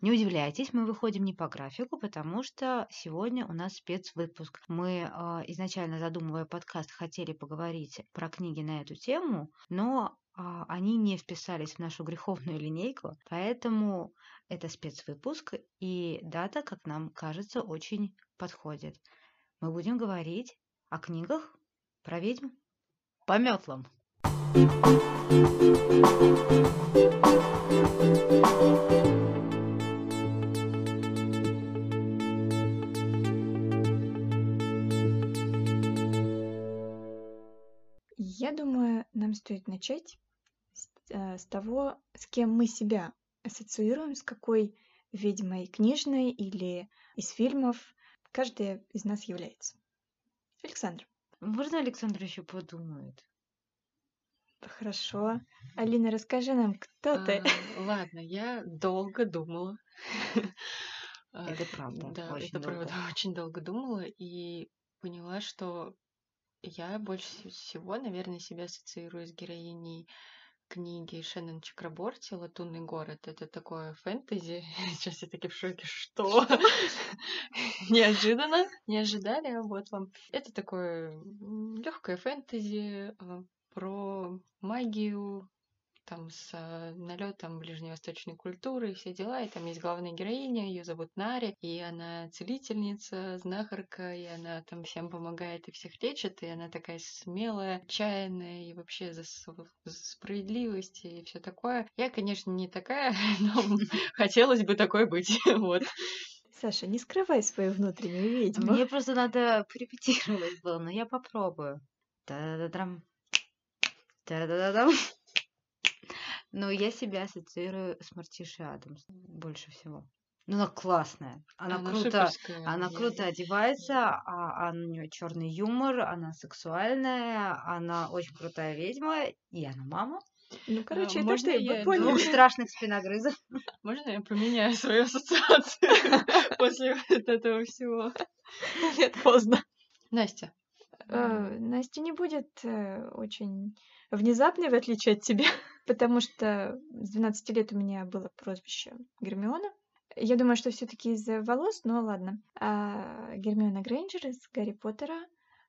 Не удивляйтесь, мы выходим не по графику, потому что сегодня у нас спецвыпуск. Мы э, изначально, задумывая подкаст, хотели поговорить про книги на эту тему, но э, они не вписались в нашу греховную линейку, поэтому это спецвыпуск, и дата, как нам кажется, очень подходит. Мы будем говорить о книгах про ведьм по метлам. Стоит начать с, э, с того, с кем мы себя ассоциируем, с какой ведьмой книжной или из фильмов каждая из нас является. Александр. Можно Александр еще подумает? Хорошо. Алина, расскажи нам, кто А, ты? ладно, я долго думала. Это правда, Да, очень это правда, долго. очень долго думала и поняла, что я больше се- всего, наверное, себя ассоциирую с героиней книги Шеннон Чакраборти «Латунный город». Это такое фэнтези. Сейчас я таки в шоке. Что? Неожиданно? Не ожидали? Вот вам. Это такое легкое фэнтези а, про магию, там с налетом ближневосточной культуры и все дела. И там есть главная героиня, ее зовут Нари, и она целительница, знахарка, и она там всем помогает и всех лечит, и она такая смелая, отчаянная, и вообще за справедливость и все такое. Я, конечно, не такая, но хотелось бы такой быть. Вот. Саша, не скрывай свою внутреннюю ведьму. Мне просто надо порепетировать было, но я попробую. Та-да-да-дам. Та-да-да-дам. Ну, я себя ассоциирую с Мартишей Адамс больше всего. Ну, она классная. Она, Она круто, суперская, она круто одевается, а, а у нее черный юмор, она сексуальная, она очень крутая ведьма, и она мама Ну, короче, это можно ты, я поняли. двух страшных спиногрызов. Можно я поменяю свою ассоциацию после этого всего? Нет, поздно. Настя. Э, Настя не будет э, очень внезапной, в отличие от тебя, потому что с 12 лет у меня было прозвище Гермиона. Я думаю, что все таки из-за волос, но ладно. А Гермиона Грейнджер из Гарри Поттера.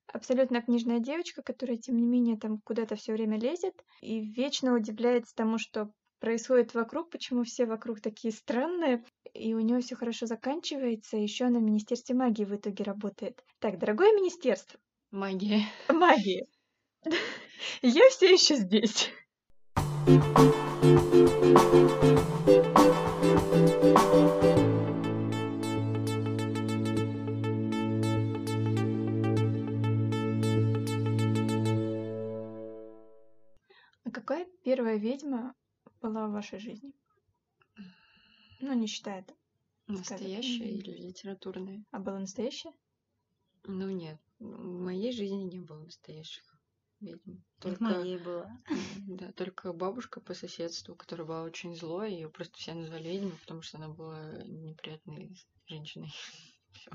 Абсолютно книжная девочка, которая, тем не менее, там куда-то все время лезет и вечно удивляется тому, что происходит вокруг, почему все вокруг такие странные, и у нее все хорошо заканчивается, еще она в Министерстве магии в итоге работает. Так, дорогое министерство, Магия. магии. Я все еще здесь. А какая первая ведьма была в вашей жизни? Ну, не считая это. Настоящая или литературная? А была настоящая? Ну нет, в моей жизни не было настоящих ведьм. Только Только, моей было. м, да, только бабушка по соседству, которая была очень злой, ее просто все назвали ведьмой, потому что она была неприятной женщиной. Все.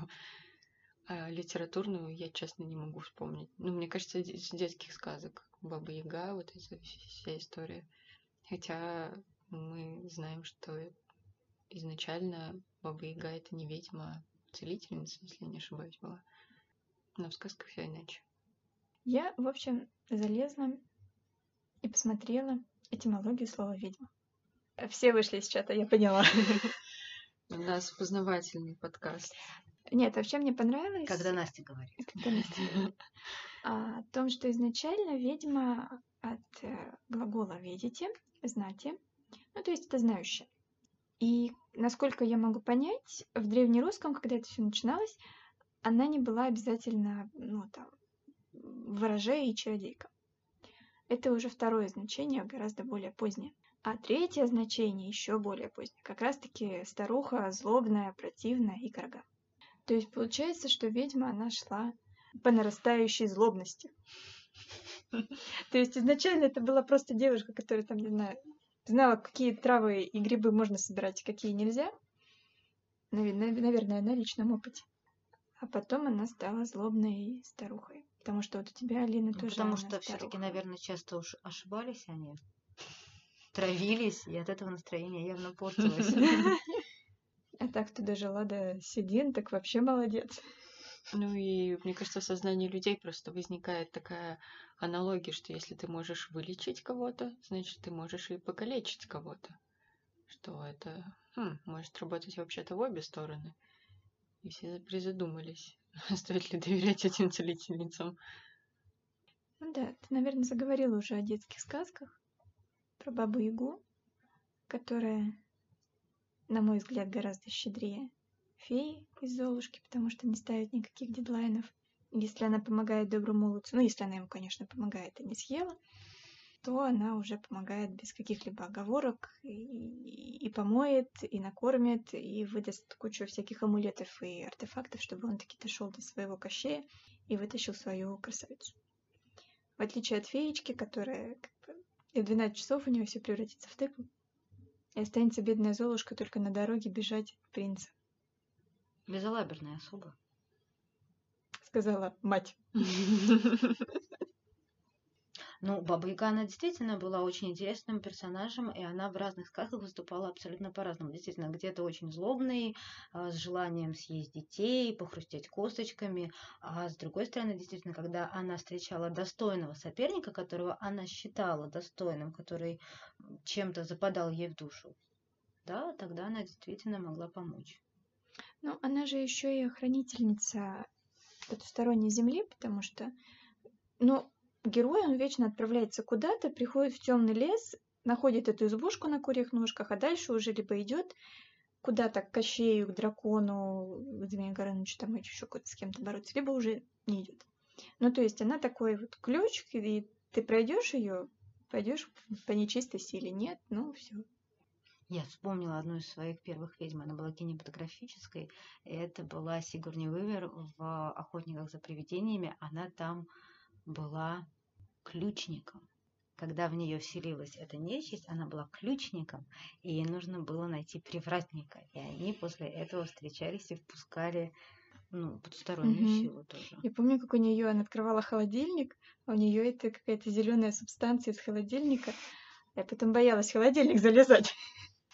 А литературную я, честно, не могу вспомнить. Ну, мне кажется, с детских сказок. Баба Яга, вот эта вс- вся история. Хотя мы знаем, что изначально Баба Яга это не ведьма, а целительница, если не ошибаюсь, была. Но в сказках все иначе. Я, в общем, залезла и посмотрела этимологию слова ведьма. Все вышли из чата, я поняла. У нас познавательный подкаст. Нет, вообще мне понравилось. Когда Настя говорит. когда Настя- а, о том, что изначально ведьма от э, глагола «видите», «знати», ну, то есть это знающая. И, насколько я могу понять, в древнерусском, когда это все начиналось, она не была обязательно, ну, там, ворожея и чародейка. Это уже второе значение, гораздо более позднее. А третье значение еще более позднее. Как раз-таки старуха злобная, противная и корга. То есть получается, что ведьма, она шла по нарастающей злобности. То есть изначально это была просто девушка, которая там, не знаю, знала, какие травы и грибы можно собирать, какие нельзя. Наве- нав- Наверное, на личном опыте. А потом она стала злобной старухой. Потому что вот у тебя, Алина, Ну, тоже потому что все-таки, наверное, часто уж ошибались они. Травились, и от этого настроение явно портилось. Так-то дожила до седин, так вообще молодец. Ну и мне кажется, в сознании людей просто возникает такая аналогия, что если ты можешь вылечить кого-то, значит ты можешь и покалечить кого-то. Что это хм, может работать вообще-то в обе стороны. И все призадумались, стоит ли доверять этим целительницам. Ну да, ты, наверное, заговорила уже о детских сказках про бабу Ягу, которая, на мой взгляд, гораздо щедрее феи из Золушки, потому что не ставит никаких дедлайнов. Если она помогает доброму молодцу, ну, если она ему, конечно, помогает, а не съела, то она уже помогает без каких-либо оговорок и, и помоет, и накормит, и выдаст кучу всяких амулетов и артефактов, чтобы он таки дошел до своего кощея и вытащил свою красавицу. В отличие от феечки, которая как бы, и в 12 часов у нее все превратится в тыкву, и останется бедная Золушка только на дороге бежать от принца. Безалаберная особа. Сказала мать. Ну, Баба Яга, она действительно была очень интересным персонажем, и она в разных сказках выступала абсолютно по-разному. Действительно, где-то очень злобный, а, с желанием съесть детей, похрустеть косточками. А с другой стороны, действительно, когда она встречала достойного соперника, которого она считала достойным, который чем-то западал ей в душу, да, тогда она действительно могла помочь. Ну, она же еще и хранительница потусторонней земли, потому что, ну, герой, он вечно отправляется куда-то, приходит в темный лес, находит эту избушку на курьих ножках, а дальше уже либо идет куда-то к Кощею, к дракону, к Змею Горынычу, там еще с кем-то бороться, либо уже не идет. Ну, то есть она такой вот ключ, и ты пройдешь ее, пойдешь по нечистой силе. Нет, ну все. Я вспомнила одну из своих первых ведьм. Она была кинематографической. Это была Сигурни Вивер в «Охотниках за привидениями». Она там была ключником. Когда в нее вселилась эта нечисть, она была ключником, и ей нужно было найти привратника. И они после этого встречались и впускали ну, потустороннюю угу. силу тоже. Я помню, как у нее она открывала холодильник, а у нее это какая-то зеленая субстанция из холодильника. Я потом боялась в холодильник залезать.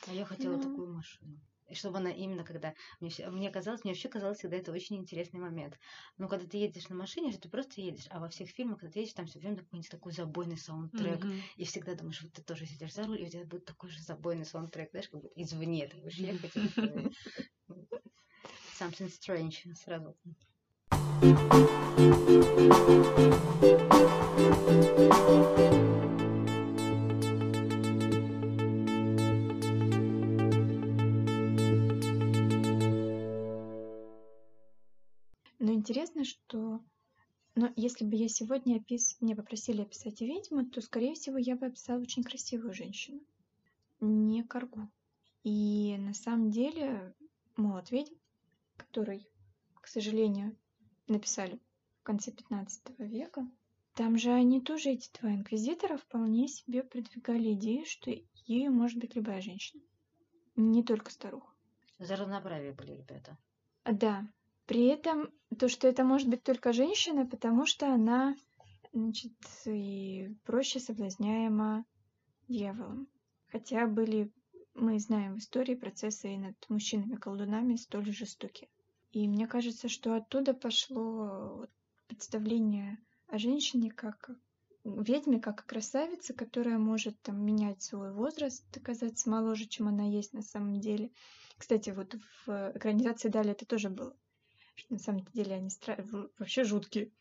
А я хотела ну... такую машину. И чтобы она именно когда... Мне, мне казалось, мне вообще казалось всегда это очень интересный момент. Но когда ты едешь на машине, ты просто едешь. А во всех фильмах, когда ты едешь, там все время какой-нибудь такой забойный саундтрек. Mm-hmm. И всегда думаешь, вот ты тоже сидишь за руль, и у тебя будет такой же забойный саундтрек, знаешь, как бы извне ты будешь ехать. Something strange сразу. интересно, что но если бы я сегодня опис... меня попросили описать ведьму, то, скорее всего, я бы описала очень красивую женщину. Не коргу. И на самом деле молот ведьм, который, к сожалению, написали в конце 15 века, там же они тоже, эти два инквизитора, вполне себе продвигали идею, что ею может быть любая женщина. Не только старуха. За равноправие были ребята. Да, при этом то, что это может быть только женщина, потому что она, значит, и проще соблазняема дьяволом. Хотя были, мы знаем в истории, процессы и над мужчинами-колдунами столь жестокие. И мне кажется, что оттуда пошло представление о женщине как ведьме, как о красавице, которая может там менять свой возраст, оказаться моложе, чем она есть на самом деле. Кстати, вот в экранизации Дали это тоже было на самом деле они стра... вообще жуткие.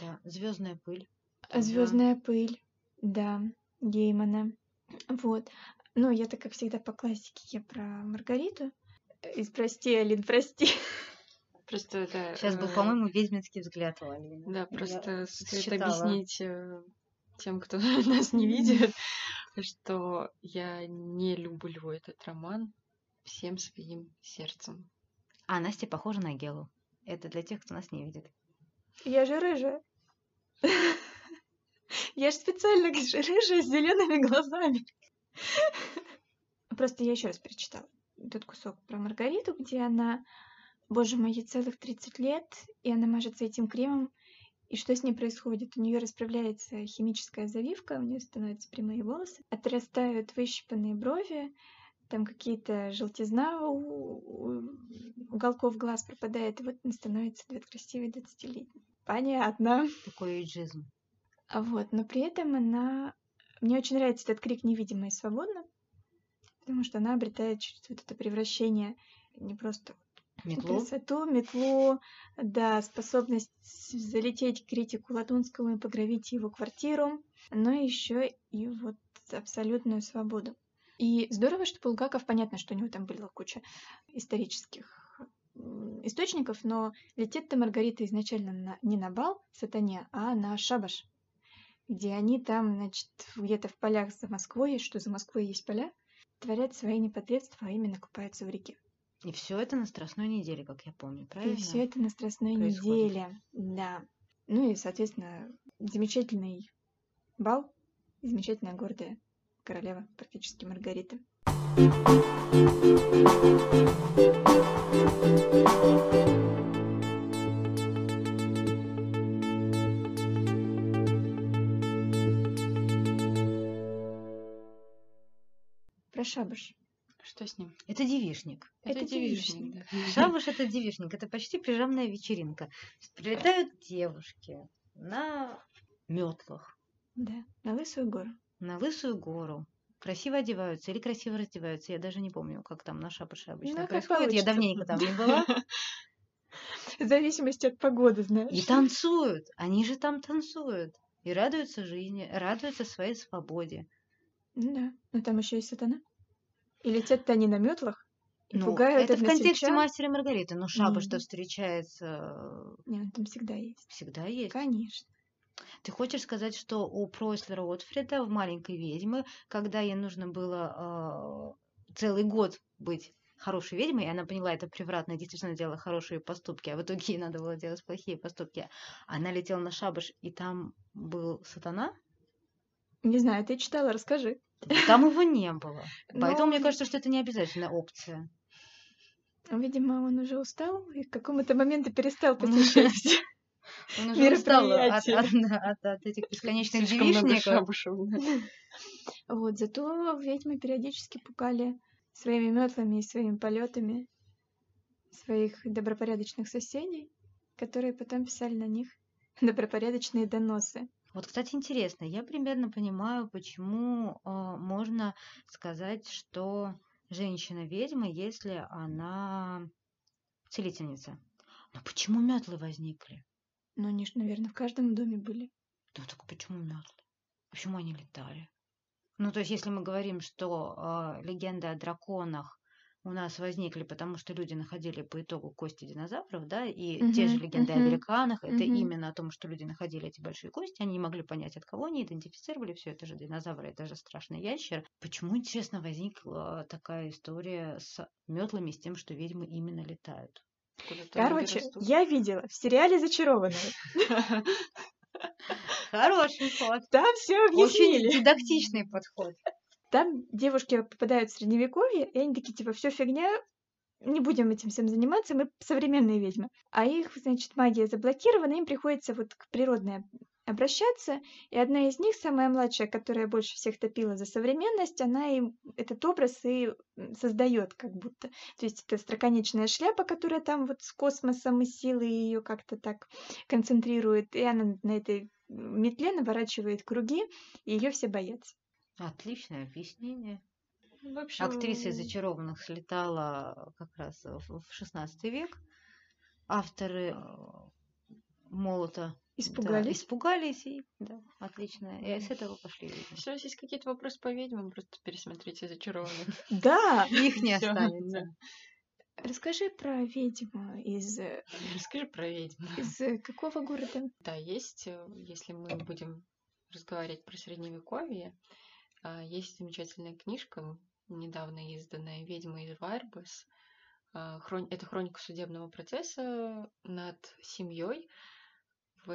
Да, звездная пыль. Звездная да. пыль, да, Геймана. Вот. Ну, я так, как всегда, по классике, я про Маргариту. И прости, Алин, прости. Просто, да. Сейчас был, э, по-моему, ведьминский взгляд у Алины. Да, просто я стоит считала. объяснить э, тем, кто нас не видит, что я не люблю этот роман всем своим сердцем. А Настя похожа на Гелу. Это для тех, кто нас не видит. Я же рыжая. Я же специально рыжая с зелеными глазами. Просто я еще раз перечитала этот кусок про Маргариту, где она, боже мой, ей целых 30 лет, и она мажется этим кремом, и что с ней происходит? У нее расправляется химическая завивка, у нее становятся прямые волосы, отрастают выщипанные брови, там какие-то желтизна у уголков глаз пропадает, и вот он становится красивой 20-летней. Понятно. Такой эйджизм. А вот, но при этом она... Мне очень нравится этот крик «Невидимо и свободно», потому что она обретает вот это превращение не просто Метлу. красоту, метлу, да, способность залететь к критику Ладунскому и погровить его квартиру, но еще и вот абсолютную свободу. И здорово, что Булгаков, понятно, что у него там была куча исторических источников, но летит-то Маргарита изначально на, не на бал сатане, а на шабаш, где они там, значит, где-то в полях за Москвой, что за Москвой есть поля, творят свои непотребства, а именно купаются в реке. И все это на Страстной неделе, как я помню, правильно? И все это на Страстной происходит? неделе, да. Ну и, соответственно, замечательный бал, замечательная гордая королева, практически Маргарита. Про шабаш. Что с ним? Это девишник. Это, это девишник. девишник. Да. Шабаш это девишник. Это почти пижамная вечеринка. Прилетают девушки на метлах. Да, на Лысую гору. На Лысую гору. Красиво одеваются или красиво раздеваются. Я даже не помню, как там на шабаше обычно ну, происходит. Я давненько там не была. В зависимости от погоды, знаешь. И танцуют. Они же там танцуют. И радуются жизни, радуются своей свободе. Да, но там еще есть сатана. И летят-то они на метлах, и ну, пугают это в контексте мастера и Маргариты, но шаба, mm. что встречается... Нет, он там всегда есть. Всегда есть. Конечно. Ты хочешь сказать, что у Пройслера Отфрида в «Маленькой ведьмы», когда ей нужно было э, целый год быть хорошей ведьмой, и она поняла это превратно действительно делала хорошие поступки, а в итоге ей надо было делать плохие поступки, она летела на шабаш, и там был сатана? Не знаю, ты читала, расскажи. Там его не было. Поэтому мне кажется, что это не обязательная опция. Видимо, он уже устал и к какому-то моменту перестал посещать он уже устал от, от, от, этих бесконечных девичников. Вот, зато ведьмы периодически пугали своими метлами и своими полетами своих добропорядочных соседей, которые потом писали на них добропорядочные доносы. Вот, кстати, интересно, я примерно понимаю, почему э, можно сказать, что женщина ведьма, если она целительница. Но почему метлы возникли? Ну, они же, наверное, в каждом доме были. Да, так почему метлы? Почему они летали? Ну, то есть, если мы говорим, что э, легенды о драконах у нас возникли, потому что люди находили по итогу кости динозавров, да, и uh-huh, те же легенды uh-huh, о великанах, это uh-huh. именно о том, что люди находили эти большие кости, они не могли понять, от кого они идентифицировали все это же динозавры, это же страшный ящер. Почему, интересно, возникла такая история с метлами, с тем, что ведьмы именно летают? Короче, я видела в сериале «Зачарованные». Хороший ход. Там все объяснили. Очень дидактичный подход. Там девушки попадают в средневековье, и они такие, типа, все фигня, не будем этим всем заниматься, мы современные ведьмы. А их, значит, магия заблокирована, им приходится вот к природной обращаться, и одна из них, самая младшая, которая больше всех топила за современность, она им этот образ и создает как будто. То есть это строконечная шляпа, которая там вот с космосом и силой ее как-то так концентрирует, и она на этой метле наворачивает круги, и ее все боятся. Отличное объяснение. В общем... Актриса из «Зачарованных» слетала как раз в XVI век. Авторы э, «Молота» Испугались? Да, испугались, и да, отлично. И с этого пошли ведьмы. Если у вас есть какие-то вопросы по ведьмам, просто пересмотрите «Зачарованных». Да! Их не останется. Расскажи про ведьму из... Э, Расскажи про ведьму. Из э, какого города? Да, есть, э, если мы будем разговаривать про Средневековье, а, есть замечательная книжка, недавно изданная «Ведьма из Варбас». А, это хроника судебного процесса над семьей,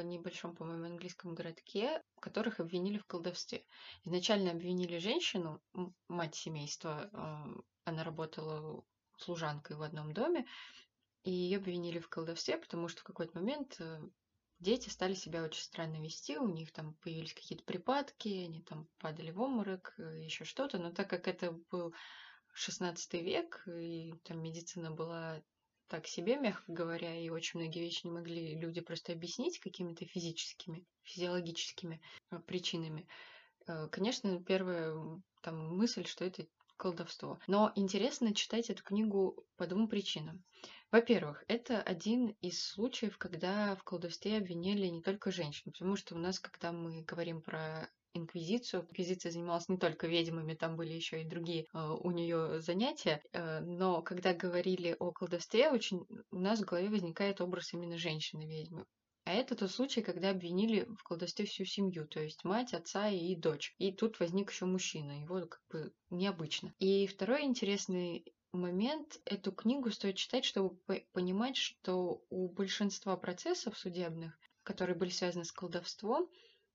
в небольшом, по-моему, английском городке, которых обвинили в колдовстве. Изначально обвинили женщину, мать семейства, она работала служанкой в одном доме, и ее обвинили в колдовстве, потому что в какой-то момент э, дети стали себя очень странно вести, у них там появились какие-то припадки, они там падали в обморок, э, еще что-то, но так как это был 16 век, и там медицина была так себе, мягко говоря, и очень многие вещи не могли люди просто объяснить какими-то физическими, физиологическими э, причинами. Э, конечно, первая там мысль, что это колдовство. Но интересно читать эту книгу по двум причинам. Во-первых, это один из случаев, когда в колдовстве обвинили не только женщин, потому что у нас, когда мы говорим про инквизицию. Инквизиция занималась не только ведьмами, там были еще и другие э, у нее занятия. Э, но когда говорили о колдовстве, очень у нас в голове возникает образ именно женщины-ведьмы. А это тот случай, когда обвинили в колдовстве всю семью, то есть мать, отца и дочь. И тут возник еще мужчина, его как бы необычно. И второй интересный момент, эту книгу стоит читать, чтобы понимать, что у большинства процессов судебных, которые были связаны с колдовством,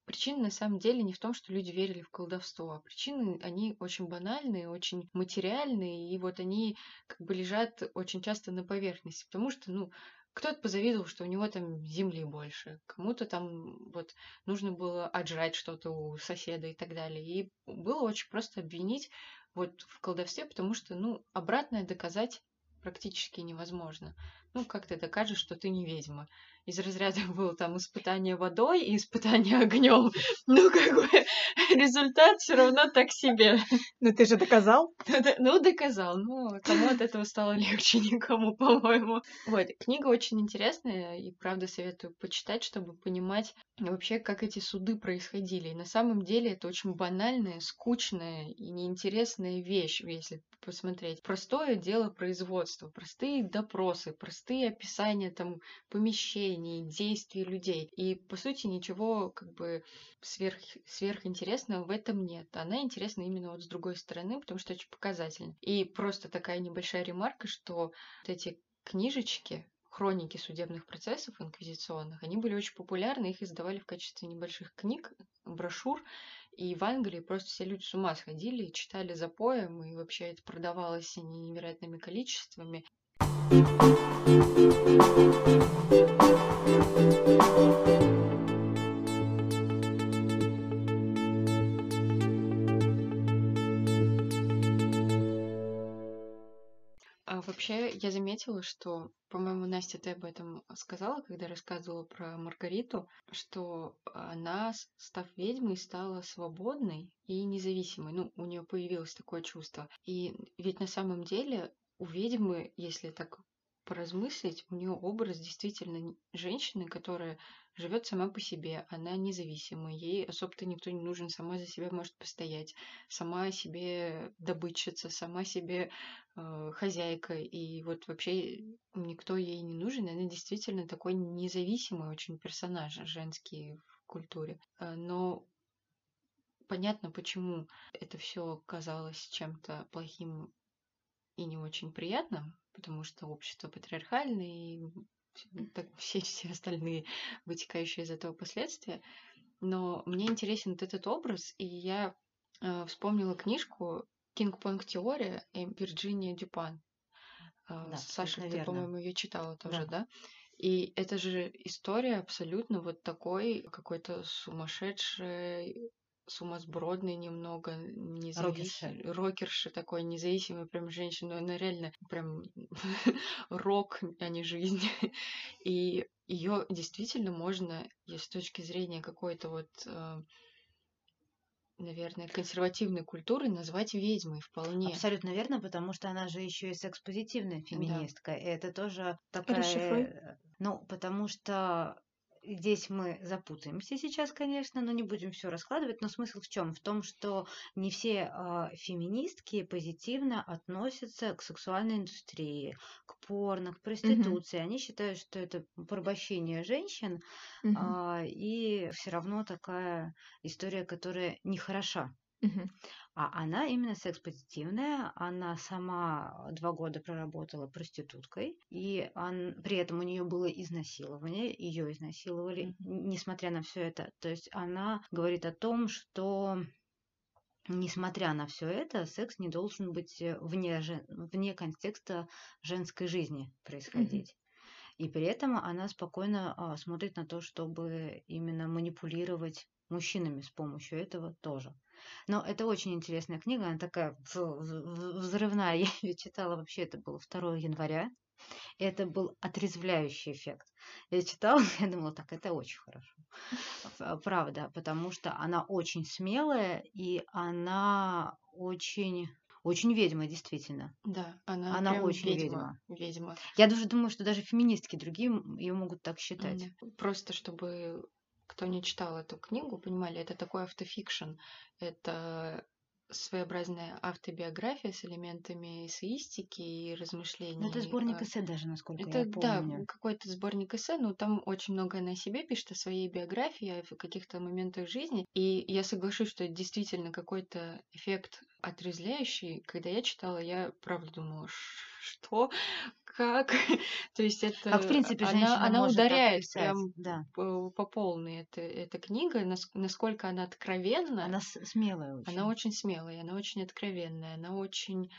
Причина на самом деле не в том, что люди верили в колдовство, а причины, они очень банальные, очень материальные, и вот они как бы лежат очень часто на поверхности, потому что, ну, кто-то позавидовал, что у него там земли больше, кому-то там вот нужно было отжрать что-то у соседа и так далее. И было очень просто обвинить вот в колдовстве, потому что, ну, обратное доказать практически невозможно. Ну, как ты докажешь, что ты не ведьма? из разряда было там испытание водой и испытание огнем. Ну, как бы результат все равно так себе. Ну, ты же доказал? Ну, доказал. Ну, кому от этого стало легче, никому, по-моему. Вот, книга очень интересная, и правда советую почитать, чтобы понимать вообще, как эти суды происходили. И на самом деле это очень банальная, скучная и неинтересная вещь, если посмотреть. Простое дело производства, простые допросы, простые описания там помещений, действий людей. И, по сути, ничего как бы сверх, сверхинтересного в этом нет. Она интересна именно вот с другой стороны, потому что очень показательна. И просто такая небольшая ремарка, что вот эти книжечки, хроники судебных процессов инквизиционных, они были очень популярны, их издавали в качестве небольших книг, брошюр, и в Англии просто все люди с ума сходили, читали за поем, и вообще это продавалось невероятными количествами. Вообще, я заметила, что, по-моему, Настя, ты об этом сказала, когда рассказывала про Маргариту, что она, став ведьмой, стала свободной и независимой. Ну, у нее появилось такое чувство. И ведь на самом деле у ведьмы, если так поразмыслить, у нее образ действительно женщины, которая живет сама по себе, она независима, ей особо-то никто не нужен, сама за себя может постоять, сама себе добытчица, сама себе э, хозяйка, и вот вообще никто ей не нужен, она действительно такой независимый очень персонаж женский в культуре. Э, но понятно, почему это все казалось чем-то плохим и не очень приятным, потому что общество патриархальное, и так, все, все остальные вытекающие из этого последствия. Но мне интересен вот этот образ, и я э, вспомнила книжку «Кинг-понг теория» Вирджиния Дюпан. Э, да, Саша, ты, по-моему, ее читала тоже, да? да? И это же история абсолютно вот такой какой-то сумасшедшей сумасбродной немного, независимой, рокерши такой, независимой прям женщина, она реально прям рок, а не жизнь. И ее действительно можно, с точки зрения какой-то вот э, наверное, консервативной культуры назвать ведьмой вполне. Абсолютно верно, потому что она же еще и секс-позитивная феминистка. Да. И это тоже такая... Расшифруй. Э, ну, потому что Здесь мы запутаемся сейчас, конечно, но не будем все раскладывать. Но смысл в чем? В том, что не все э, феминистки позитивно относятся к сексуальной индустрии, к порно, к проституции. Угу. Они считают, что это порабощение женщин, угу. э, и все равно такая история, которая нехороша. Угу. А она именно секс-позитивная, она сама два года проработала проституткой, и он, при этом у нее было изнасилование, ее изнасиловали, mm-hmm. несмотря на все это. То есть она говорит о том, что несмотря на все это, секс не должен быть вне, вне контекста женской жизни происходить. Mm-hmm. И при этом она спокойно а, смотрит на то, чтобы именно манипулировать мужчинами с помощью этого тоже. Но это очень интересная книга, она такая взрывная. Я ее читала вообще, это было 2 января. Это был отрезвляющий эффект. Я читала, я думала, так, это очень хорошо. Правда, потому что она очень смелая, и она очень очень ведьма, действительно. Да, она, она прям очень ведьма. Ведьма. Я даже думаю, что даже феминистки другие ее могут так считать. Просто чтобы кто не читал эту книгу, понимали, это такой автофикшн. Это своеобразная автобиография с элементами эссеистики и размышлений. Ну, это сборник эссе даже, насколько это, я помню. Да, какой-то сборник эссе, но там очень много она о себе пишет, о своей биографии, о каких-то моментах жизни. И я соглашусь, что это действительно какой-то эффект отрезвляющий. Когда я читала, я правда думала, что, как. То есть это... Как, в принципе, она, она ударяет прям да. по, по полной. Это, эта книга, насколько она откровенна. Она смелая очень. Она очень смелая, она очень откровенная, она очень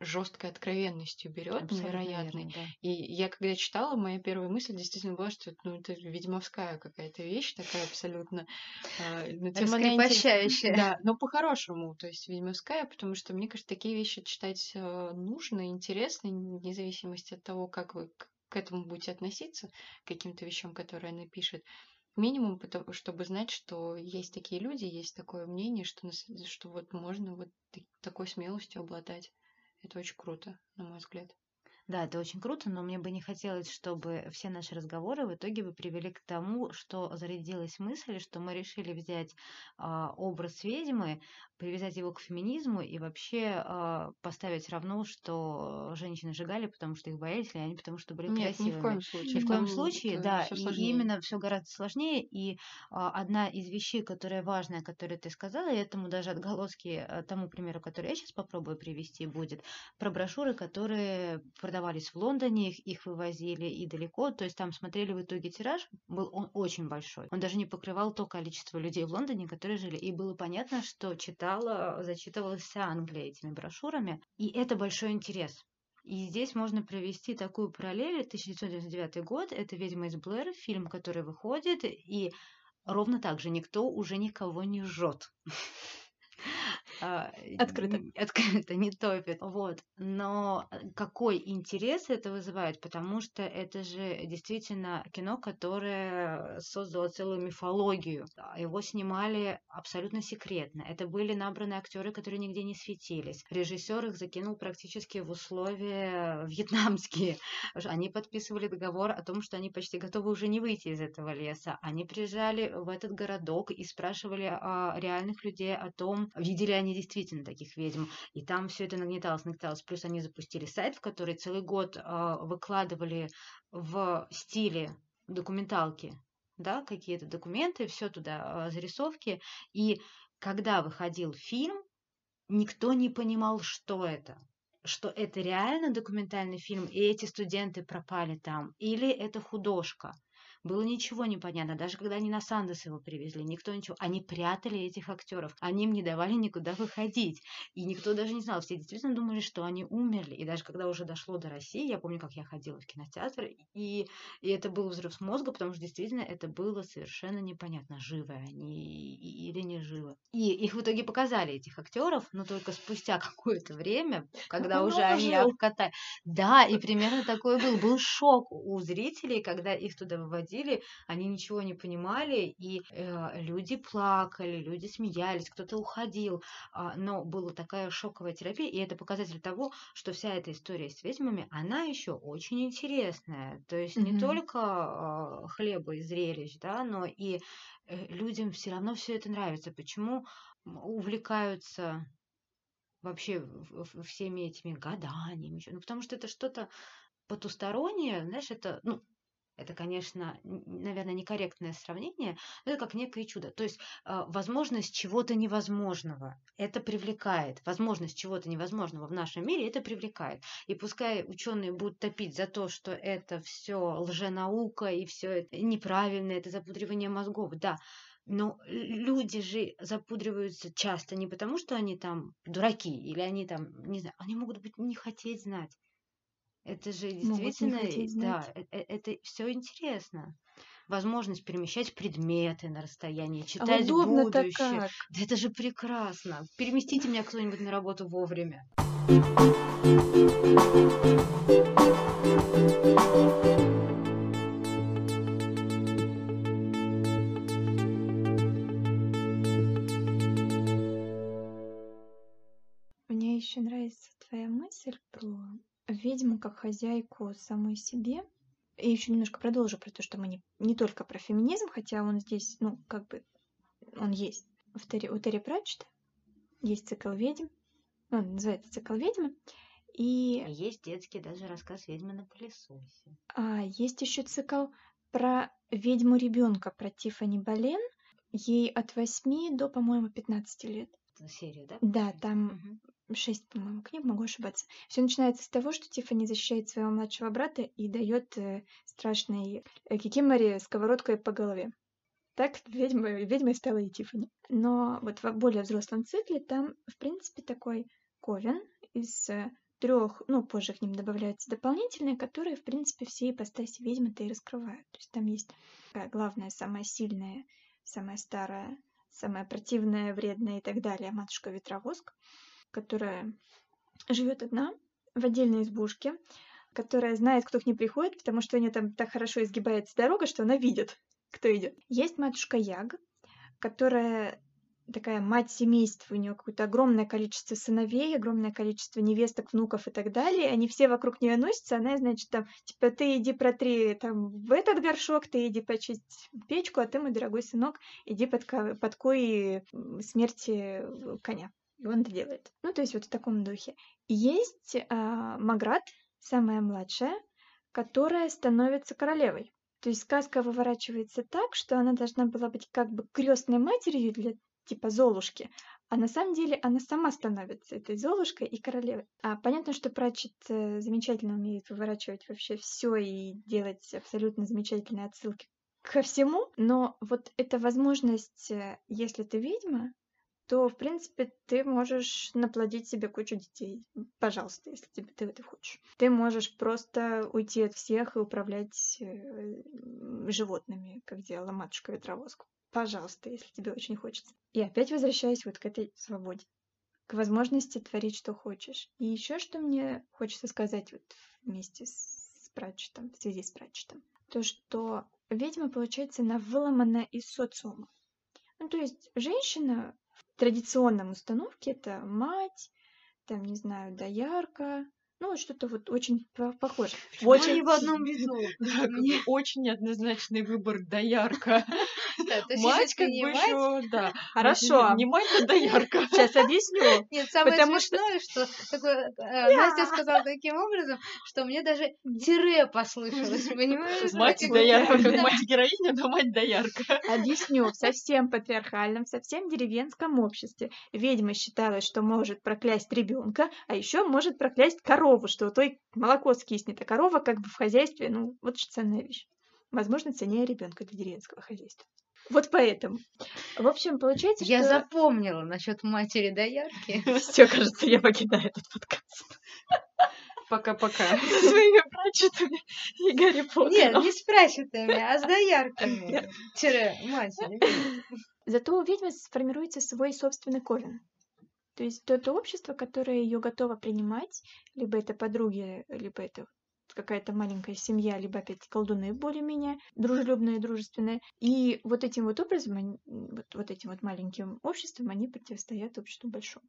жесткой откровенностью берет, невероятной. Да. И я когда читала, моя первая мысль действительно была, что ну, это ведьмовская какая-то вещь, такая абсолютно э, раскрепощающая. Да, но по-хорошему, то есть ведьмовская, потому что мне кажется, такие вещи читать э, нужно, интересно, вне зависимости от того, как вы к этому будете относиться, к каким-то вещам, которые она пишет. Минимум, чтобы знать, что есть такие люди, есть такое мнение, что, что вот можно вот такой смелостью обладать. Это очень круто, на мой взгляд. Да, это очень круто, но мне бы не хотелось, чтобы все наши разговоры в итоге бы привели к тому, что зародилась мысль, что мы решили взять а, образ ведьмы, привязать его к феминизму и вообще э, поставить равно, что женщины сжигали, потому что их боялись, или они потому что были Нет, красивыми. ни в коем случае. Ни в коем случае, да. И именно все гораздо сложнее. И э, одна из вещей, которая важная, которую ты сказала, и этому даже отголоски э, тому примеру, который я сейчас попробую привести, будет про брошюры, которые продавались в Лондоне, их, их вывозили и далеко. То есть там смотрели в итоге тираж, был он очень большой. Он даже не покрывал то количество людей в Лондоне, которые жили. И было понятно, что читала, зачитывалась вся Англия этими брошюрами. И это большой интерес. И здесь можно провести такую параллель. 1999 год, это «Ведьма из Блэр», фильм, который выходит, и ровно так же никто уже никого не жжет. А, открыто. Открыто, не топит. Вот. Но э, какой интерес это вызывает? Потому что это же действительно кино, которое создало целую мифологию. Его снимали абсолютно секретно. Это были набраны актеры, которые нигде не светились. Режиссер их закинул практически в условия вьетнамские. Они подписывали договор о том, что они почти готовы уже не выйти из этого леса. Они приезжали в этот городок и спрашивали о реальных людей о том, видели они действительно таких ведьм. И там все это нагнеталось, нагнеталось. Плюс они запустили сайт, в который целый год э, выкладывали в стиле документалки да, какие-то документы, все туда, э, зарисовки. И когда выходил фильм, никто не понимал, что это что это реально документальный фильм, и эти студенты пропали там, или это художка. Было ничего не понятно. Даже когда они на Сандес его привезли, никто ничего. Они прятали этих актеров. Они им не давали никуда выходить. И никто даже не знал. Все действительно думали, что они умерли. И даже когда уже дошло до России, я помню, как я ходила в кинотеатр, и, и это был взрыв мозга, потому что действительно это было совершенно непонятно, живы они или не живы. И их в итоге показали, этих актеров, но только спустя какое-то время, когда уже они обкатали. Да, и примерно такой был. Был шок у зрителей, когда их туда выводили ходили, они ничего не понимали, и э, люди плакали, люди смеялись, кто-то уходил, э, но была такая шоковая терапия, и это показатель того, что вся эта история с ведьмами, она еще очень интересная, то есть mm-hmm. не только э, хлеба и зрелищ, да, но и э, людям все равно все это нравится. Почему увлекаются вообще всеми этими гаданиями, ну, потому что это что-то потустороннее, знаешь, это, ну, это, конечно, наверное, некорректное сравнение, но это как некое чудо. То есть а, возможность чего-то невозможного. Это привлекает. Возможность чего-то невозможного в нашем мире это привлекает. И пускай ученые будут топить за то, что это все лженаука и все это неправильно, это запудривание мозгов, да. Но люди же запудриваются часто не потому, что они там дураки или они там, не знаю, они могут быть не хотеть знать. Это же действительно, да, это, это все интересно. возможность перемещать предметы на расстоянии, А читать удобно-то будущее. как? Да это же прекрасно. Переместите меня кто-нибудь на работу вовремя. Мне еще нравится твоя мысль про ведьму как хозяйку самой себе. И еще немножко продолжу про то, что мы не, не только про феминизм, хотя он здесь, ну, как бы, он есть. В Терри, у Терри Пратчета есть цикл ведьм, ну, он называется цикл ведьмы. И Есть детский даже рассказ «Ведьма на пылесосе». а, есть еще цикл про ведьму ребенка, про Тиффани Болен. Ей от 8 до, по-моему, 15 лет. Это серия, да? Да, там Мгм. Шесть, по-моему, книг, могу ошибаться. Все начинается с того, что Тиффани защищает своего младшего брата и дает э, страшной э, Кикиморе сковородкой по голове. Так ведьма, ведьмой стала и Тиффани. Но вот в более взрослом цикле там, в принципе, такой ковен из трех, ну, позже к ним добавляются дополнительные, которые, в принципе, все ипостаси ведьмы-то и раскрывают. То есть там есть такая главная, самая сильная, самая старая, самая противная, вредная и так далее, матушка Ветровоск, которая живет одна в отдельной избушке, которая знает, кто к ней приходит, потому что у нее там так хорошо изгибается дорога, что она видит, кто идет. Есть матушка Яг, которая такая мать семейства, у нее какое-то огромное количество сыновей, огромное количество невесток, внуков и так далее. Они все вокруг нее носятся, она, значит, там, типа, ты иди протри там в этот горшок, ты иди почисть печку, а ты, мой дорогой сынок, иди под, ко- подкой м, смерти коня. И он это делает. Ну, то есть вот в таком духе. Есть а, Маград, самая младшая, которая становится королевой. То есть сказка выворачивается так, что она должна была быть как бы крестной матерью для типа Золушки, а на самом деле она сама становится этой Золушкой и королевой. А понятно, что Пратчет э, замечательно умеет выворачивать вообще все и делать абсолютно замечательные отсылки ко всему, но вот эта возможность, э, если ты ведьма, то, в принципе, ты можешь наплодить себе кучу детей. Пожалуйста, если тебе, ты это хочешь. Ты можешь просто уйти от всех и управлять э, животными, как делала матушка Ветровоск. Пожалуйста, если тебе очень хочется. И опять возвращаюсь вот к этой свободе. К возможности творить, что хочешь. И еще что мне хочется сказать вот вместе с Пратчетом, в связи с Пратчетом. То, что ведьма, получается, она выломана из социума. Ну, то есть женщина в традиционном установке это мать, там, не знаю, доярка, ну, что-то вот очень по- похоже. Очень не в одном виду. Да, Мне- очень неоднозначный выбор доярка. Да, то есть, Мать как бы мать- еще, да. Хорошо. Не мать, а доярка. Сейчас объясню. Нет, самое Потому что- смешное, что такое, э, Настя сказала таким образом, что мне даже тире послышалось, понимаешь? Мать доярка, да. мать героиня, но мать доярка. Объясню. В совсем патриархальном, совсем деревенском обществе ведьма считалась, что может проклясть ребенка, а еще может проклясть корову, что у той молоко скиснет, а корова как бы в хозяйстве, ну, вот же ценная вещь. Возможно, ценнее ребенка для деревенского хозяйства. Вот поэтому. В общем, получается, Я что... запомнила насчет матери доярки. Все, кажется, я покидаю этот подкаст. Пока-пока. Со своими прочитами и Гарри Нет, Поттером. не с прачетами, а с доярками. Тире матери. Зато у ведьмы сформируется свой собственный ковен. То есть то, то общество, которое ее готово принимать, либо это подруги, либо это какая-то маленькая семья, либо опять колдуны более-менее дружелюбные, дружественные. И вот этим вот образом, они- вот, вот этим вот маленьким обществом, они противостоят обществу большому.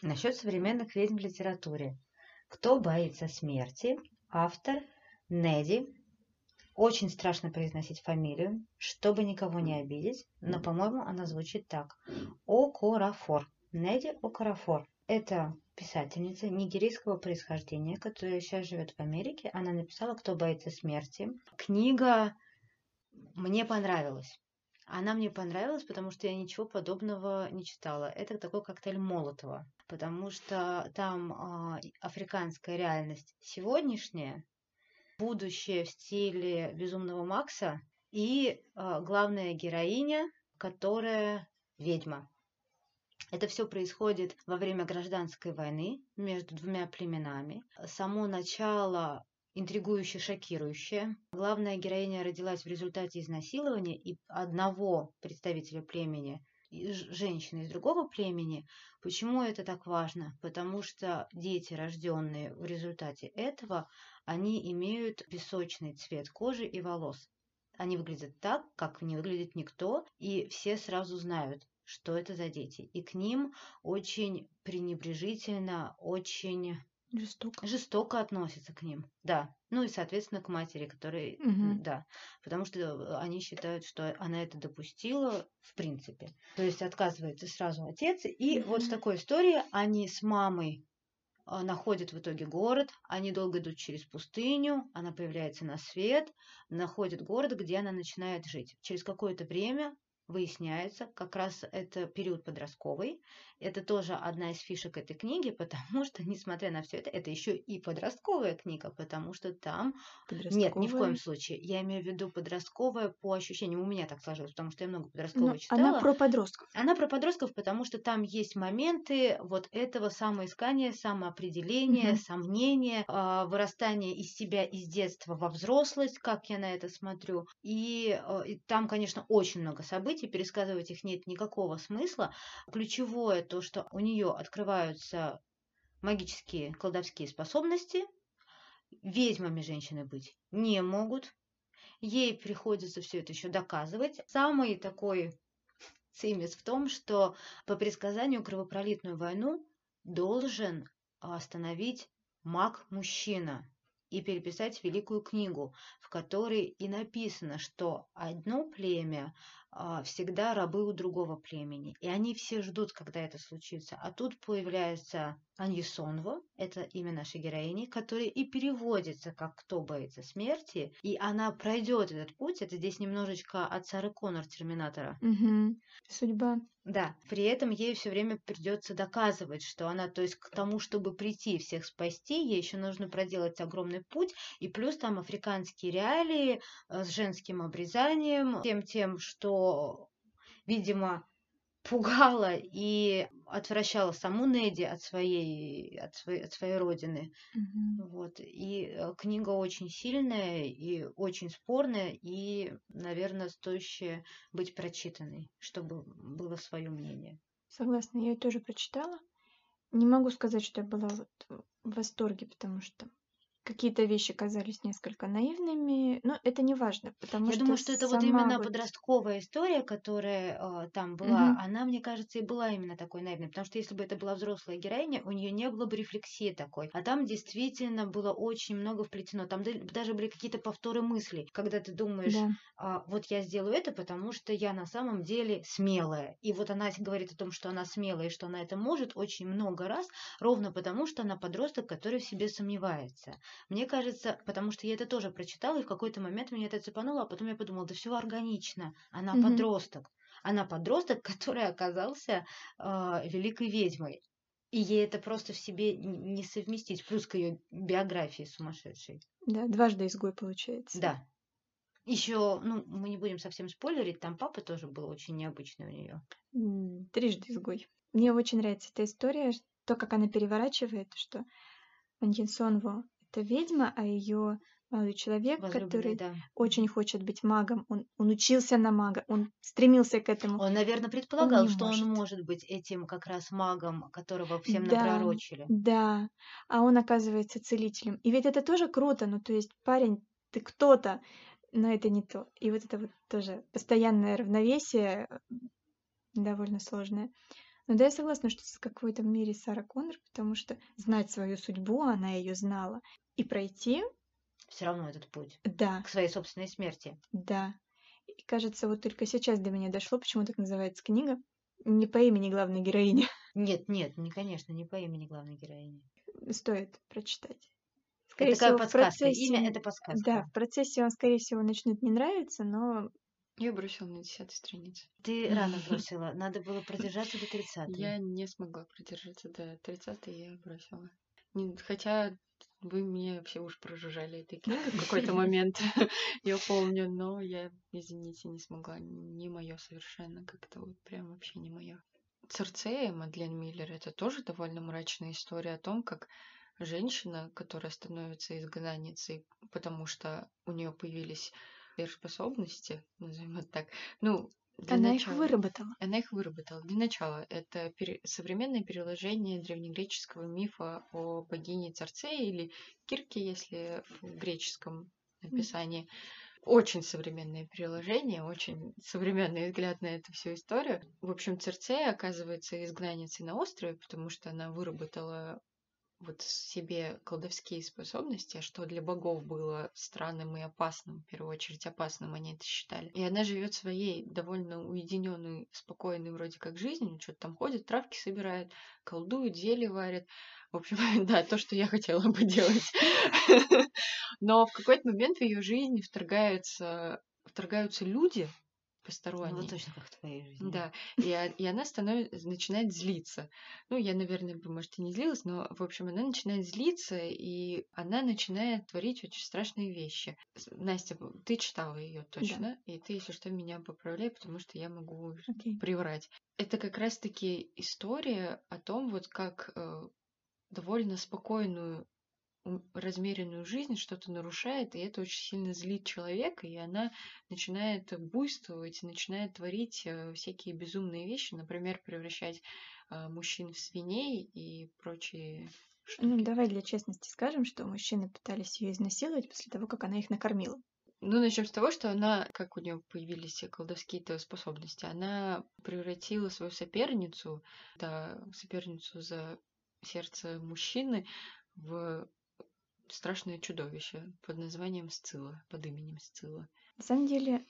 Насчет современных ведьм в литературе. Кто боится смерти? Автор Неди. Очень страшно произносить фамилию, чтобы никого не обидеть, но, по-моему, она звучит так. Окорафор. Неди Окорафор. Это писательница нигерийского происхождения, которая сейчас живет в Америке. Она написала «Кто боится смерти». Книга мне понравилась. Она мне понравилась, потому что я ничего подобного не читала. Это такой коктейль Молотова, потому что там и африканская реальность сегодняшняя, будущее в стиле Безумного Макса и а, главная героиня, которая ведьма. Это все происходит во время гражданской войны между двумя племенами. Само начало интригующе шокирующее. Главная героиня родилась в результате изнасилования и одного представителя племени женщины из другого племени. Почему это так важно? Потому что дети, рожденные в результате этого, они имеют песочный цвет кожи и волос. Они выглядят так, как не выглядит никто, и все сразу знают, что это за дети. И к ним очень пренебрежительно, очень Жестоко. Жестоко относятся к ним, да. Ну и, соответственно, к матери, которая, Угу. да. Потому что они считают, что она это допустила в принципе. То есть отказывается сразу отец. И вот в такой истории они с мамой а, находят в итоге город, они долго идут через пустыню, она появляется на свет, находит город, где она начинает жить. Через какое-то время выясняется, как раз это период подростковый. Это тоже одна из фишек этой книги, потому что, несмотря на все это, это еще и подростковая книга, потому что там... Нет, ни в коем случае. Я имею в виду подростковая по ощущениям. У меня так сложилось, потому что я много подросткового Ну, читала. она про подростков. Она про подростков, потому что там есть моменты вот этого самоискания, самоопределения, Мгм. сомнения, а, вырастания из себя из детства во взрослость, как я на это смотрю. И, а, и там, конечно, очень много событий, пересказывать их нет никакого смысла. Ключевое то, что у нее открываются магические колдовские способности, ведьмами женщины быть не могут. Ей приходится все это еще доказывать. Самый такой цимис в том, что по предсказанию кровопролитную войну должен остановить маг-мужчина и переписать великую книгу, в которой и написано, что одно племя всегда рабы у другого племени, и они все ждут, когда это случится. А тут появляется Аньесонво, это имя нашей героини, которая и переводится как «Кто боится смерти», и она пройдет этот путь. Это здесь немножечко от Сары Коннор Терминатора. Мгм. Судьба. Да, при этом ей все время придется доказывать, что она, то есть к тому, чтобы прийти всех спасти, ей еще нужно проделать огромный путь, и плюс там африканские реалии э, с женским обрезанием, тем тем, что, видимо, пугало и отвращало саму Неди от своей, от своей, от своей родины. Мгм. Вот. И э, книга очень сильная и очень спорная, и, наверное, стоящая быть прочитанной, чтобы было свое мнение. Согласна, я ее тоже прочитала. Не могу сказать, что я была вот в восторге, потому что какие-то вещи казались несколько наивными, но это не важно, потому Я что думаю, что это вот именно вот- подростковая история, которая э, там была, Мгм. она, мне кажется, и была именно такой наивной, потому что если бы это была взрослая героиня, у нее не было бы рефлексии такой. А там действительно было очень много вплетено. Там даже были какие-то повторы мыслей, когда ты думаешь, Да. а, вот я сделаю это, потому что я на самом деле смелая. И вот она говорит о том, что она смелая и что она это может очень много раз, ровно потому, что она подросток, который в себе сомневается. Мне кажется, потому что я это тоже прочитала, и в какой-то момент меня это цепануло, а потом я подумала, да все органично, она Мгм. подросток. Она подросток, который оказался а, великой ведьмой. И ей это просто в себе не совместить, плюс к ее биографии сумасшедшей. Да, дважды изгой получается. Да. Еще, ну, мы не будем совсем спойлерить, там папа тоже был очень необычный у нее. Трижды изгой. Мне очень нравится эта история, то, как она переворачивает, что Ван Сонво — это ведьма, а ее молодой человек, Возлюбленный, который да. очень хочет быть магом, он, он учился на мага, он стремился к этому. Он, наверное, предполагал, не что может. он может быть этим как раз магом, которого всем Да. напророчили. Да, а он оказывается целителем. И ведь это тоже круто, ну то есть парень, ты кто-то, но это не то. И вот это вот тоже постоянное равновесие довольно сложное. Но да, я согласна, что в какой-то мере Сара Коннор, потому что знать свою судьбу, она ее знала, и пройти, Все равно этот путь да, к своей собственной смерти. да. И кажется, вот только сейчас до меня дошло, почему так называется книга. Не по имени главной героини. Нет, нет, не, конечно, не по имени главной героини. Стоит прочитать. это такая в подсказка. процессе- Имя это подсказка. Да, в процессе он, скорее всего, начнет не нравиться, но Я бросила на десятой странице. Ты рано бросила. Надо было продержаться до 30 Я не смогла продержаться до 30 я бросила. Хотя Вы мне все уж прожужжали этой книгой в какой-то момент, я помню, но я, извините, не смогла, не мое совершенно, как-то вот прям вообще не мое. Церцея Мадлен Миллер это тоже довольно мрачная история о том, как женщина, которая становится изгнанницей, потому что у нее появились сверхспособности, назовем это так. Ну, для Она начала. их выработала. Она их выработала. Для начала это пере- современное переложение древнегреческого мифа о богине Церцее или Кирке, если в греческом написании. Очень современное переложение, очень современный взгляд на эту всю историю. В общем, Церцея оказывается изгнанницей на острове, потому что она выработала вот себе колдовские способности, а что для богов было странным и опасным, в первую очередь опасным они это считали. И она живет своей довольно уединенной, спокойной вроде как жизнью, что-то там ходит, травки собирает, колдует, зелье варит. В общем, да, то, что я хотела бы делать. Но в какой-то момент в ее жизни вторгаются, вторгаются люди, Ну, посторонние. вот точно как в твоей жизни. Да, и, и она становится, начинает злиться. Ну, я, наверное, бы, может, и не злилась, но, в общем, она начинает злиться, и она начинает творить очень страшные вещи. Настя, ты читала ее точно, и ты, если что, меня поправляй, потому что я могу Окей. приврать. Это как раз-таки история о том, вот как э, довольно спокойную, размеренную жизнь что-то нарушает, и это очень сильно злит человека, и она начинает буйствовать, начинает творить э, всякие безумные вещи, например, превращать э, мужчин в свиней и прочие Ну, штуки. давай для честности скажем, что мужчины пытались ее изнасиловать после того, как она их накормила. Ну, начнем с того, что она, как у нее появились колдовские-то способности, она превратила свою соперницу, да, соперницу за сердце мужчины в страшное чудовище под названием Сцилла, под именем Сцилла. На самом деле,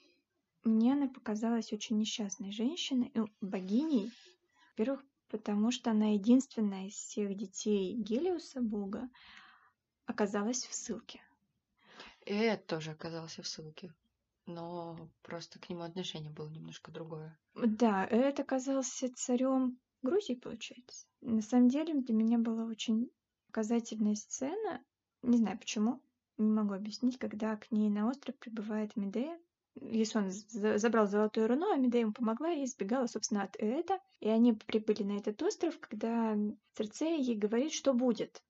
мне она показалась очень несчастной женщиной, ну, богиней. Во-первых, потому что она единственная из всех детей Гелиуса, бога, оказалась в ссылке. И Эд тоже оказался в ссылке, но просто к нему отношение было немножко другое. Да, Эд оказался царем Грузии, получается. На самом деле, для меня была очень показательная сцена. Не знаю почему, не могу объяснить, когда к ней на остров прибывает Медея. Ясон за- забрал золотое руно, а Медея ему помогла и сбегала, собственно, от Эда. И они прибыли на этот остров, когда Церцея ей говорит, что будет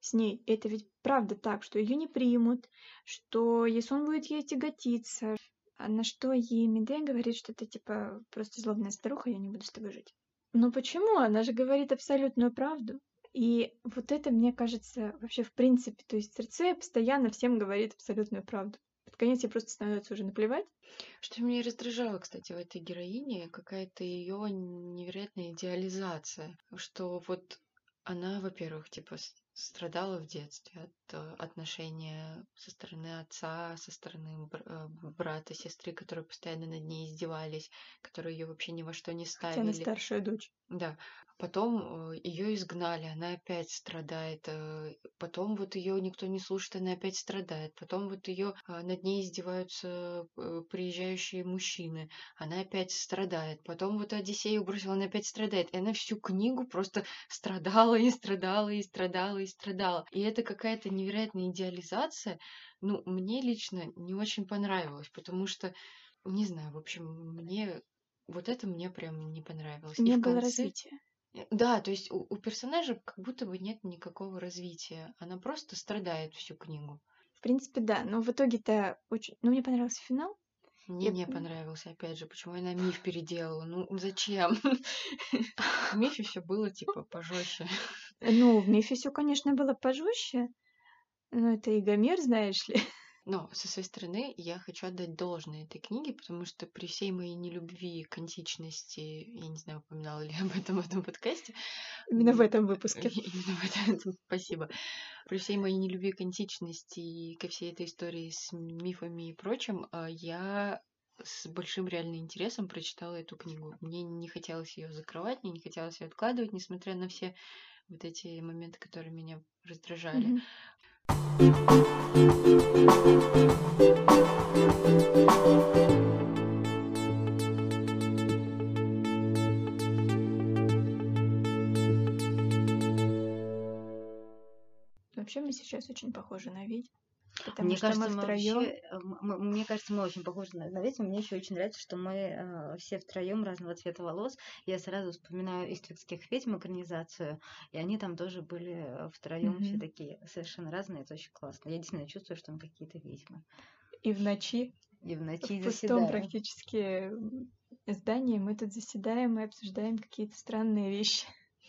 с ней. Это ведь правда так, что ее не примут, что Ясон будет ей тяготиться. А на что ей Медея говорит, что ты типа просто злобная старуха, я не буду с тобой жить. Ну почему? Она же говорит абсолютную правду. И вот это, мне кажется, вообще в принципе, то есть Церцея постоянно всем говорит абсолютную правду. Под конец ей просто становится уже наплевать. Что меня раздражало, кстати, в этой героине, какая-то ее невероятная идеализация, что вот она, во-первых, типа страдала в детстве от отношения со стороны отца, со стороны э, брата, сестры, которые постоянно над ней издевались, которые ее вообще ни во что не Хотя она ставили. старшая дочь. Да. Потом ее изгнали, она опять страдает. э, Потом вот ее никто не слушает, она опять страдает. Потом вот ее над ней издеваются э, приезжающие мужчины, она опять страдает. Потом вот Одиссею бросила, она опять страдает. И она всю книгу просто страдала и страдала и страдала и страдала. И это какая-то невероятная идеализация. Ну, мне лично не очень понравилось, потому что, не знаю, в общем, мне вот это мне прям не понравилось. И Не в было конце- развития. Э, Да, то есть у, у персонажа как будто бы нет никакого развития. Она просто страдает всю книгу. В принципе, да. Но в итоге-то очень... Ну, мне понравился финал. Мне Я не пон- понравился, опять же, почему она миф переделала. Ну, зачем? В мифе все было типа пожестче. Ну, в Мифе все, конечно, было пожестче. Но это и Гомер, знаешь ли. Но со своей стороны я хочу отдать должное этой книге, потому что при всей моей нелюбви к античности, я не знаю, упоминала ли об этом в этом подкасте, Именно в этом выпуске. Именно в этом, спасибо. При всей моей нелюбви к античности и ко всей этой истории с мифами и прочим, а, я с большим реальным интересом прочитала эту книгу. Мне не хотелось ее закрывать, мне не хотелось ее откладывать, несмотря на все вот эти моменты, которые меня раздражали. Мгм. Вообще мы сейчас очень похожи на ведьм. Потому Мне что кажется, мы мы втроем. вообще, э, м- м- мне кажется, мы очень похожи на, на. Мне еще очень нравится, что мы э, все втроем разного цвета волос. Я сразу вспоминаю «Иствикских ведьм» экранизацию, и они там тоже были втроем все Мгм. такие совершенно разные. Это очень классно. Я действительно чувствую, что мы какие-то ведьмы. И в ночи, И в ночи в пустом практически здании мы тут заседаем и обсуждаем какие-то странные вещи.